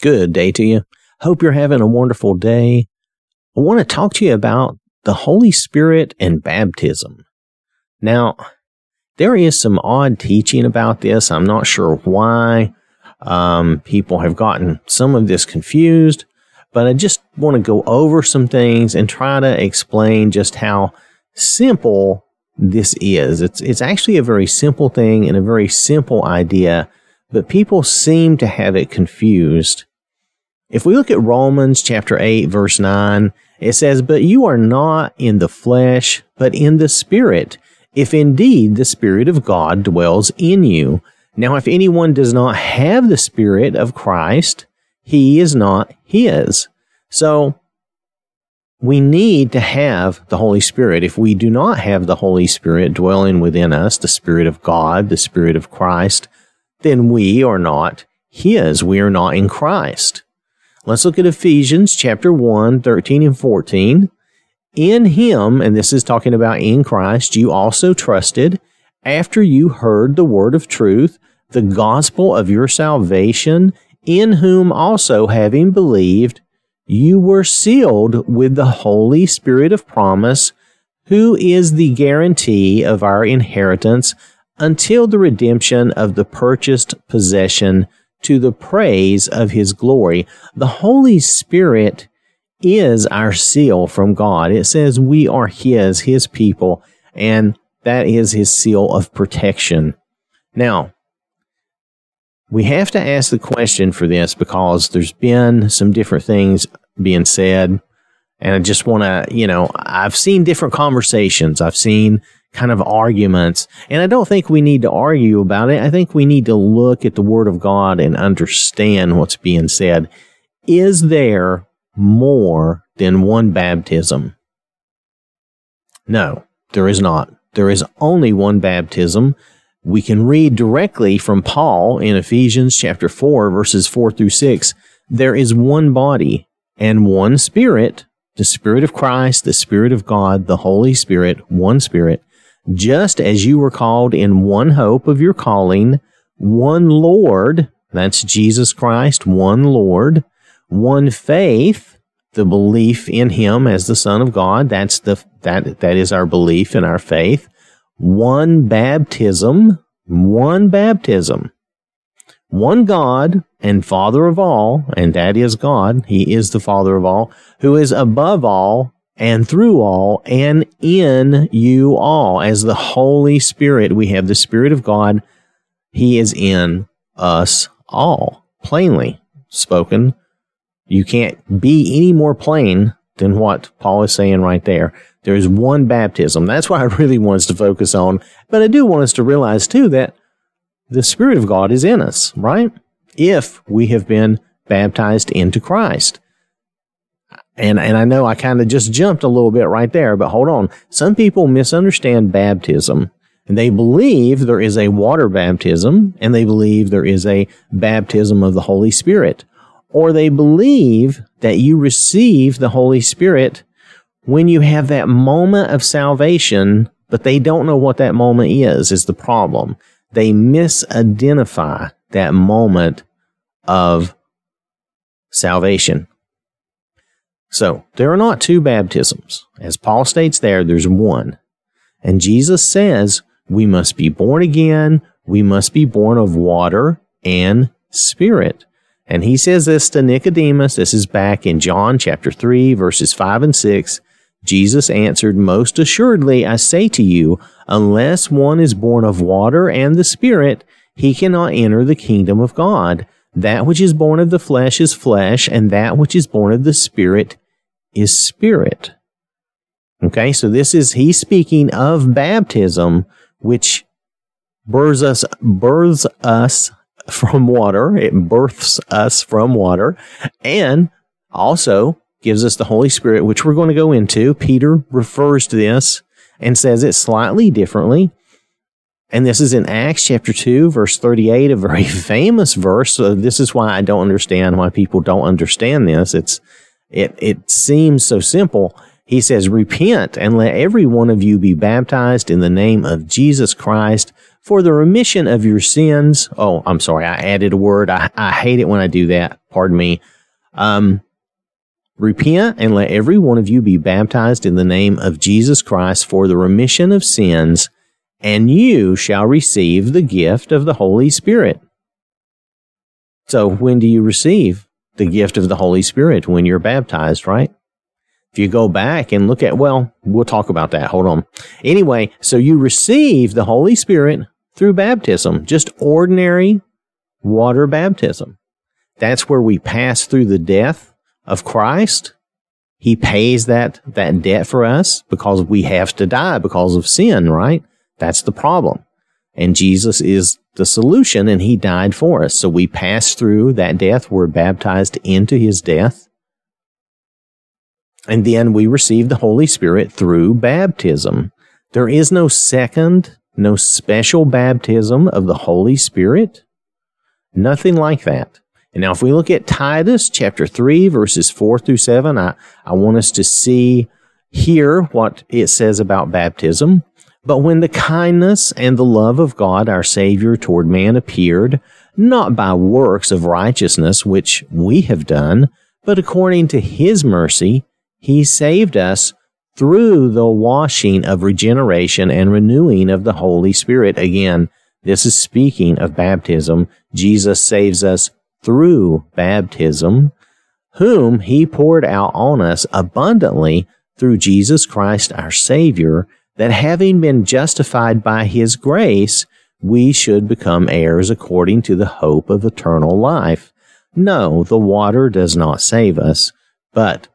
Good day to you. Hope you're having a wonderful day. I want to talk to you about the Holy Spirit and baptism. Now, there is some odd teaching about this. I'm not sure why. Um, people have gotten some of this confused, but I just want to go over some things and try to explain just how simple this is. It's, it's actually a very simple thing and a very simple idea, but people seem to have it confused if we look at Romans chapter 8, verse 9, it says, But you are not in the flesh, but in the Spirit, if indeed the Spirit of God dwells in you. Now, if anyone does not have the Spirit of Christ, he is not his. So, we need to have the Holy Spirit. If we do not have the Holy Spirit dwelling within us, the Spirit of God, the Spirit of Christ, then we are not His. We are not in Christ. Let's look at Ephesians chapter 1, 13 and 14. In him, and this is talking about in Christ, you also trusted after you heard the word of truth, the gospel of your salvation, in whom also having believed, you were sealed with the Holy Spirit of promise, who is the guarantee of our inheritance until the redemption of the purchased possession to the praise of his glory. The Holy Spirit is our seal from God. It says we are his, his people, and that is his seal of protection. Now, we have to ask the question for this because there's been some different things being said. And I just want to, you know, I've seen different conversations. I've seen kind of arguments. And I don't think we need to argue about it. I think we need to look at the Word of God and understand what's being said. Is there more than one baptism? No, there is not. There is only one baptism. We can read directly from Paul in Ephesians chapter 4, verses 4 through 6. There is one body and one spirit, the Spirit of Christ, the Spirit of God, the Holy Spirit, one Spirit just as you were called in one hope of your calling, one Lord, that's Jesus Christ, one Lord, one faith, the belief in him as the Son of God, that's the that that is our belief in our faith, one baptism, one baptism. One God and Father of all, and that is God, He is the Father of all, who is above all and through all and in you all. As the Holy Spirit, we have the Spirit of God. He is in us all. Plainly spoken, you can't be any more plain than what Paul is saying right there. There's one baptism. That's what I really want us to focus on. But I do want us to realize too that the Spirit of God is in us, right? If we have been baptized into Christ. And, and I know I kind of just jumped a little bit right there, but hold on. Some people misunderstand baptism and they believe there is a water baptism and they believe there is a baptism of the Holy Spirit. Or they believe that you receive the Holy Spirit when you have that moment of salvation, but they don't know what that moment is, is the problem. They misidentify that moment of salvation. So there are not two baptisms. As Paul states there, there's one. And Jesus says we must be born again. We must be born of water and spirit. And he says this to Nicodemus. This is back in John chapter 3, verses 5 and 6. Jesus answered, Most assuredly, I say to you, unless one is born of water and the Spirit, he cannot enter the kingdom of God. That which is born of the flesh is flesh, and that which is born of the Spirit is spirit. Okay, so this is, he's speaking of baptism, which births us, births us from water. It births us from water and also gives us the Holy Spirit, which we're going to go into. Peter refers to this and says it slightly differently. And this is in Acts chapter 2, verse 38, a very famous verse. So this is why I don't understand why people don't understand this. It's it, it seems so simple. He says, Repent and let every one of you be baptized in the name of Jesus Christ for the remission of your sins. Oh, I'm sorry. I added a word. I, I hate it when I do that. pardon me. Um, Repent and let every one of you be baptized in the name of Jesus Christ for the remission of sins, and you shall receive the gift of the Holy Spirit. So, when do you receive the gift of the Holy Spirit? When you're baptized, right? If you go back and look at, well, we'll talk about that. Hold on. Anyway, so you receive the Holy Spirit through baptism, just ordinary water baptism. That's where we pass through the death of Christ. He pays that, that debt for us because we have to die because of sin, right? That's the problem. And Jesus is the solution and he died for us. So we pass through that death. We're baptized into his death. And then we receive the Holy Spirit through baptism. There is no second, no special baptism of the Holy Spirit. Nothing like that. And now, if we look at Titus chapter 3, verses 4 through 7, I, I want us to see here what it says about baptism. But when the kindness and the love of God our Savior toward man appeared, not by works of righteousness which we have done, but according to his mercy, he saved us through the washing of regeneration and renewing of the Holy Spirit. Again, this is speaking of baptism. Jesus saves us through baptism, whom he poured out on us abundantly through Jesus Christ our Savior, that having been justified by his grace, we should become heirs according to the hope of eternal life. No, the water does not save us, but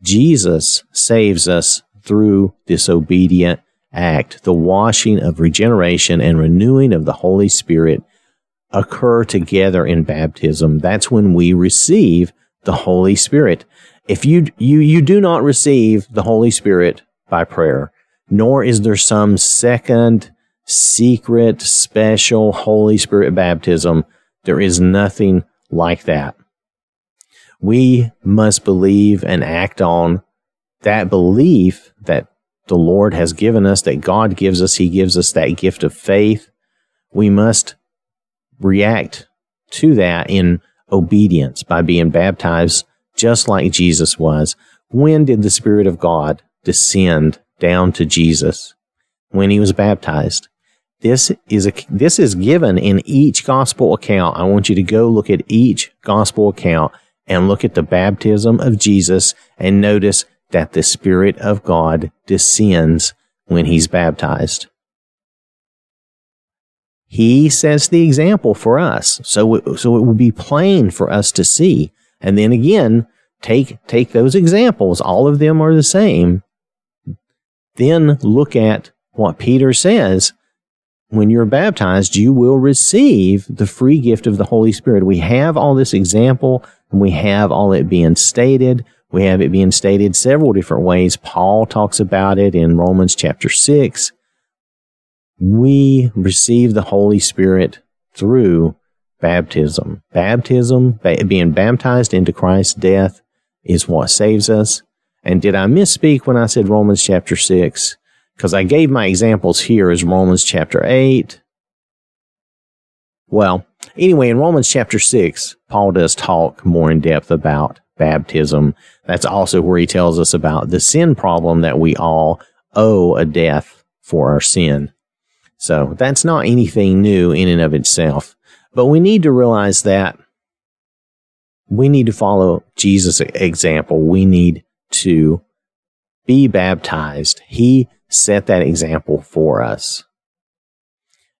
Jesus saves us through this obedient act, the washing of regeneration and renewing of the Holy Spirit occur together in baptism. That's when we receive the Holy Spirit. If you, you, you do not receive the Holy Spirit by prayer, nor is there some second secret special Holy Spirit baptism. There is nothing like that. We must believe and act on that belief that the Lord has given us, that God gives us. He gives us that gift of faith. We must react to that in obedience by being baptized just like Jesus was. When did the Spirit of God descend down to Jesus? When he was baptized. This is a, this is given in each gospel account. I want you to go look at each gospel account and look at the baptism of Jesus and notice that the Spirit of God descends when he's baptized. He sets the example for us. So, it, so it will be plain for us to see. And then again, take, take those examples. All of them are the same. Then look at what Peter says. When you're baptized, you will receive the free gift of the Holy Spirit. We have all this example and we have all it being stated. We have it being stated several different ways. Paul talks about it in Romans chapter 6 we receive the Holy Spirit through baptism. Baptism, being baptized into Christ's death, is what saves us. And did I misspeak when I said Romans chapter 6? Because I gave my examples here as Romans chapter 8. Well, anyway, in Romans chapter 6, Paul does talk more in depth about baptism. That's also where he tells us about the sin problem that we all owe a death for our sin. So that's not anything new in and of itself. But we need to realize that we need to follow Jesus' example. We need to be baptized. He set that example for us.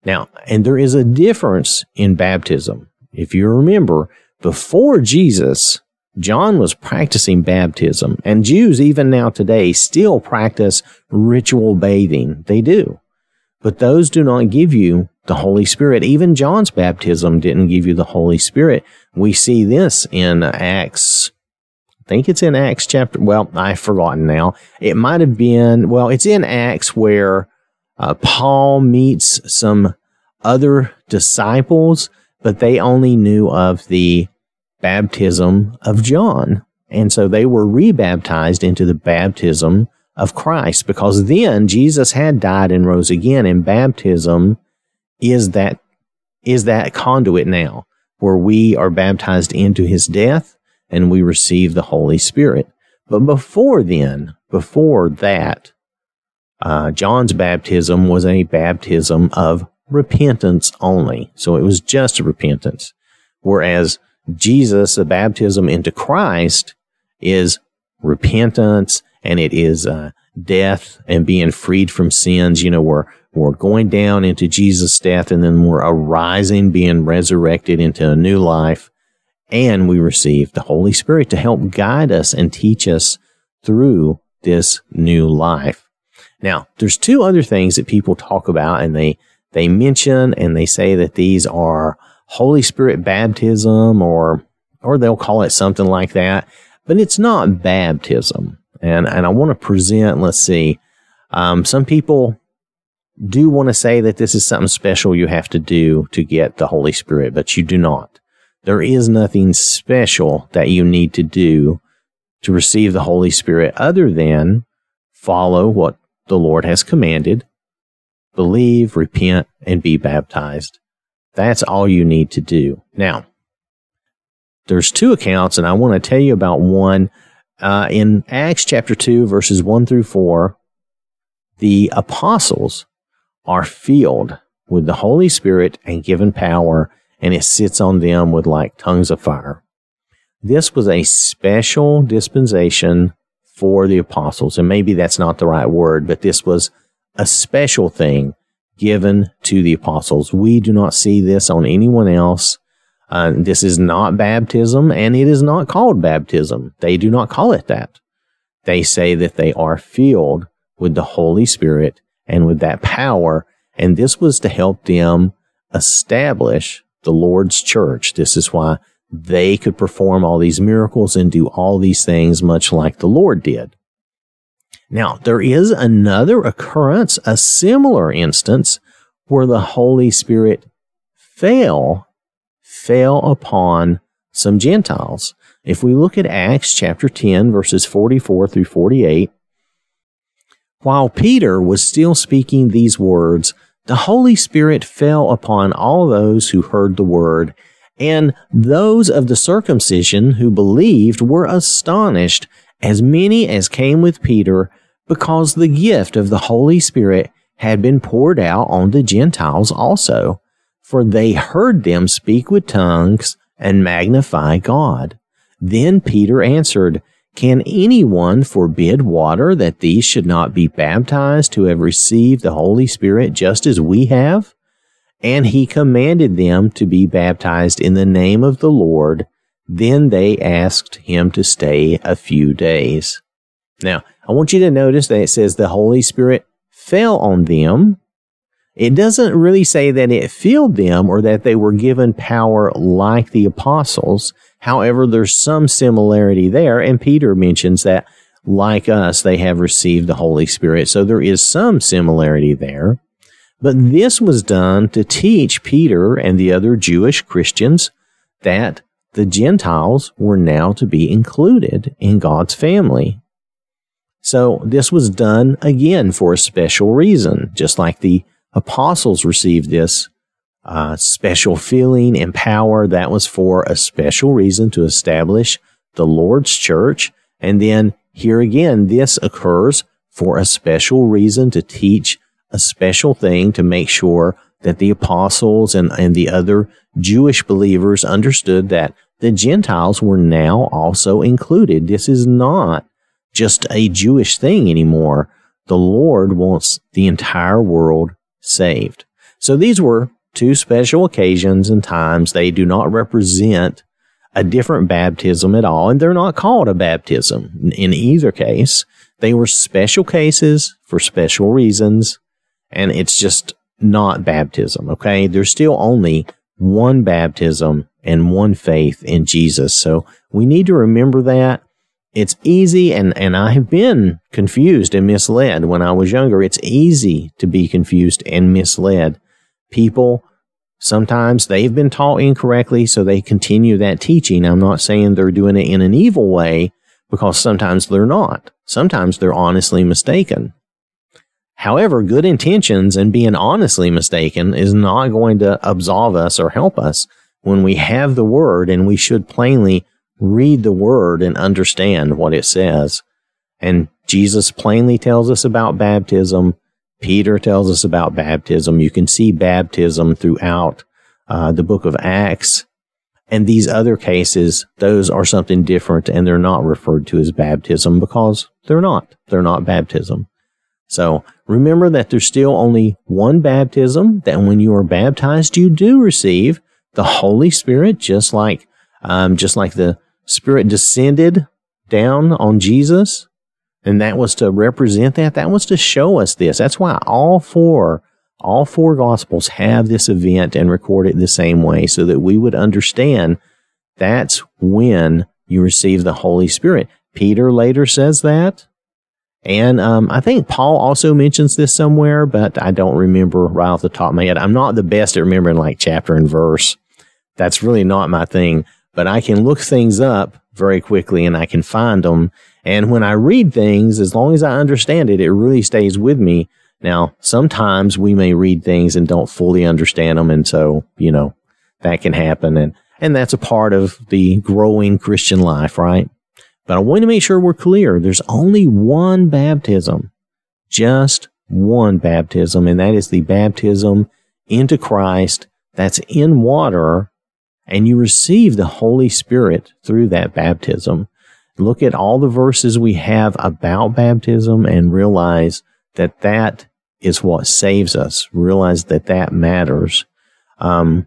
Now, and there is a difference in baptism. If you remember, before Jesus, John was practicing baptism, and Jews even now today still practice ritual bathing. They do but those do not give you the Holy Spirit. Even John's baptism didn't give you the Holy Spirit. We see this in Acts. Think it's in Acts chapter. Well, I've forgotten now. It might have been. Well, it's in Acts where uh, Paul meets some other disciples, but they only knew of the baptism of John, and so they were rebaptized into the baptism of Christ because then Jesus had died and rose again and baptism is that is that conduit now where we are baptized into his death and we receive the Holy Spirit. But before then, before that, uh, John's baptism was a baptism of repentance only. So it was just repentance. Whereas Jesus, the baptism into Christ, is repentance and it is uh, death and being freed from sins. You know, we're, we're going down into Jesus' death and then we're arising, being resurrected into a new life. And we receive the Holy Spirit to help guide us and teach us through this new life. Now, there's two other things that people talk about and they, they mention and they say that these are Holy Spirit baptism or, or they'll call it something like that, but it's not baptism. And, and I want to present, let's see, um, some people do want to say that this is something special you have to do to get the Holy Spirit, but you do not. There is nothing special that you need to do to receive the Holy Spirit other than follow what the Lord has commanded, believe, repent, and be baptized. That's all you need to do. Now, there's two accounts, and I want to tell you about one. Uh, in Acts chapter 2, verses 1 through 4, the apostles are filled with the Holy Spirit and given power, and it sits on them with like tongues of fire. This was a special dispensation for the apostles. And maybe that's not the right word, but this was a special thing given to the apostles. We do not see this on anyone else. Uh, this is not baptism and it is not called baptism. They do not call it that. They say that they are filled with the Holy Spirit and with that power. And this was to help them establish the Lord's church. This is why they could perform all these miracles and do all these things much like the Lord did. Now, there is another occurrence, a similar instance where the Holy Spirit fell, fell upon some Gentiles. If we look at Acts chapter 10, verses 44 through 48, while Peter was still speaking these words, the Holy Spirit fell upon all those who heard the word, and those of the circumcision who believed were astonished, as many as came with Peter, because the gift of the Holy Spirit had been poured out on the Gentiles also, for they heard them speak with tongues and magnify God. Then Peter answered, Can anyone forbid water that these should not be baptized who have received the Holy Spirit just as we have? And he commanded them to be baptized in the name of the Lord. Then they asked him to stay a few days. Now, I want you to notice that it says the Holy Spirit fell on them. It doesn't really say that it filled them or that they were given power like the apostles. However, there's some similarity there, and Peter mentions that like us, they have received the Holy Spirit. So there is some similarity there. But this was done to teach Peter and the other Jewish Christians that the Gentiles were now to be included in God's family. So this was done again for a special reason, just like the apostles received this uh, special feeling and power. That was for a special reason to establish the Lord's church. And then here again, this occurs for a special reason to teach a special thing to make sure that the apostles and, and the other Jewish believers understood that the Gentiles were now also included. This is not just a Jewish thing anymore. The Lord wants the entire world saved. So these were two special occasions and times. They do not represent a different baptism at all, and they're not called a baptism in either case. They were special cases for special reasons and it's just not baptism. Okay. There's still only one baptism and one faith in Jesus. So we need to remember that. It's easy, and, and I have been confused and misled when I was younger. It's easy to be confused and misled. People, sometimes they've been taught incorrectly, so they continue that teaching. I'm not saying they're doing it in an evil way, because sometimes they're not. Sometimes they're honestly mistaken. However, good intentions and being honestly mistaken is not going to absolve us or help us when we have the word and we should plainly read the word and understand what it says. And Jesus plainly tells us about baptism. Peter tells us about baptism. You can see baptism throughout uh, the book of Acts. And these other cases, those are something different and they're not referred to as baptism because they're not. They're not baptism. So remember that there's still only one baptism, that when you are baptized, you do receive the Holy Spirit, just like, um, just like the Spirit descended down on Jesus. And that was to represent that. That was to show us this. That's why all four, all four gospels have this event and record it the same way so that we would understand that's when you receive the Holy Spirit. Peter later says that. And um, I think Paul also mentions this somewhere, but I don't remember right off the top of my head. I'm not the best at remembering like chapter and verse. That's really not my thing, but I can look things up very quickly and I can find them. And when I read things, as long as I understand it, it really stays with me. Now, sometimes we may read things and don't fully understand them. And so, you know, that can happen. And, and that's a part of the growing Christian life, right? But I want to make sure we're clear. There's only one baptism, just one baptism, and that is the baptism into Christ that's in water, and you receive the Holy Spirit through that baptism. Look at all the verses we have about baptism and realize that that is what saves us. Realize that that matters. Um,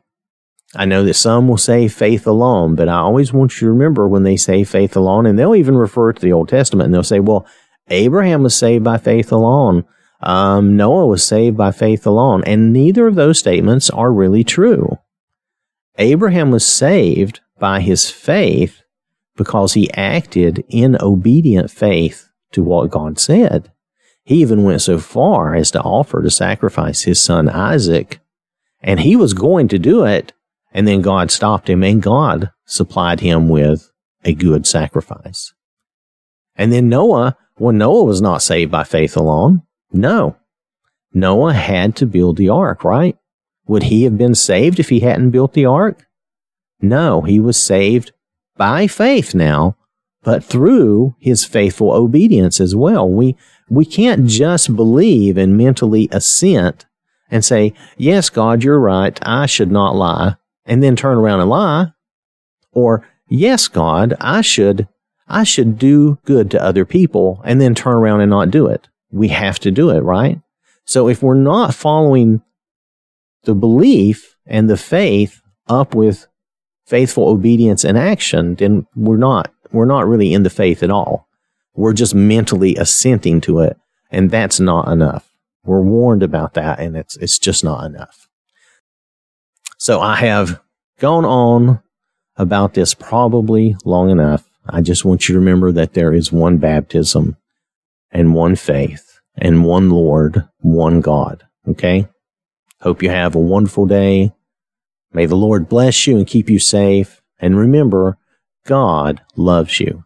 I know that some will say faith alone, but I always want you to remember when they say faith alone, and they'll even refer to the Old Testament and they'll say, well, Abraham was saved by faith alone. Um, Noah was saved by faith alone. And neither of those statements are really true. Abraham was saved by his faith because he acted in obedient faith to what God said. He even went so far as to offer to sacrifice his son Isaac. And he was going to do it and then God stopped him and God supplied him with a good sacrifice. And then Noah, well, Noah was not saved by faith alone. No. Noah had to build the ark, right? Would he have been saved if he hadn't built the ark? No, he was saved by faith now, but through his faithful obedience as well. We, we can't just believe and mentally assent and say, yes, God, you're right. I should not lie and then turn around and lie. Or, yes, God, I should, I should do good to other people and then turn around and not do it. We have to do it, right? So if we're not following the belief and the faith up with faithful obedience and action, then we're not, we're not really in the faith at all. We're just mentally assenting to it. And that's not enough. We're warned about that and it's, it's just not enough. So I have gone on about this probably long enough. I just want you to remember that there is one baptism and one faith and one Lord, one God. Okay? Hope you have a wonderful day. May the Lord bless you and keep you safe. And remember, God loves you.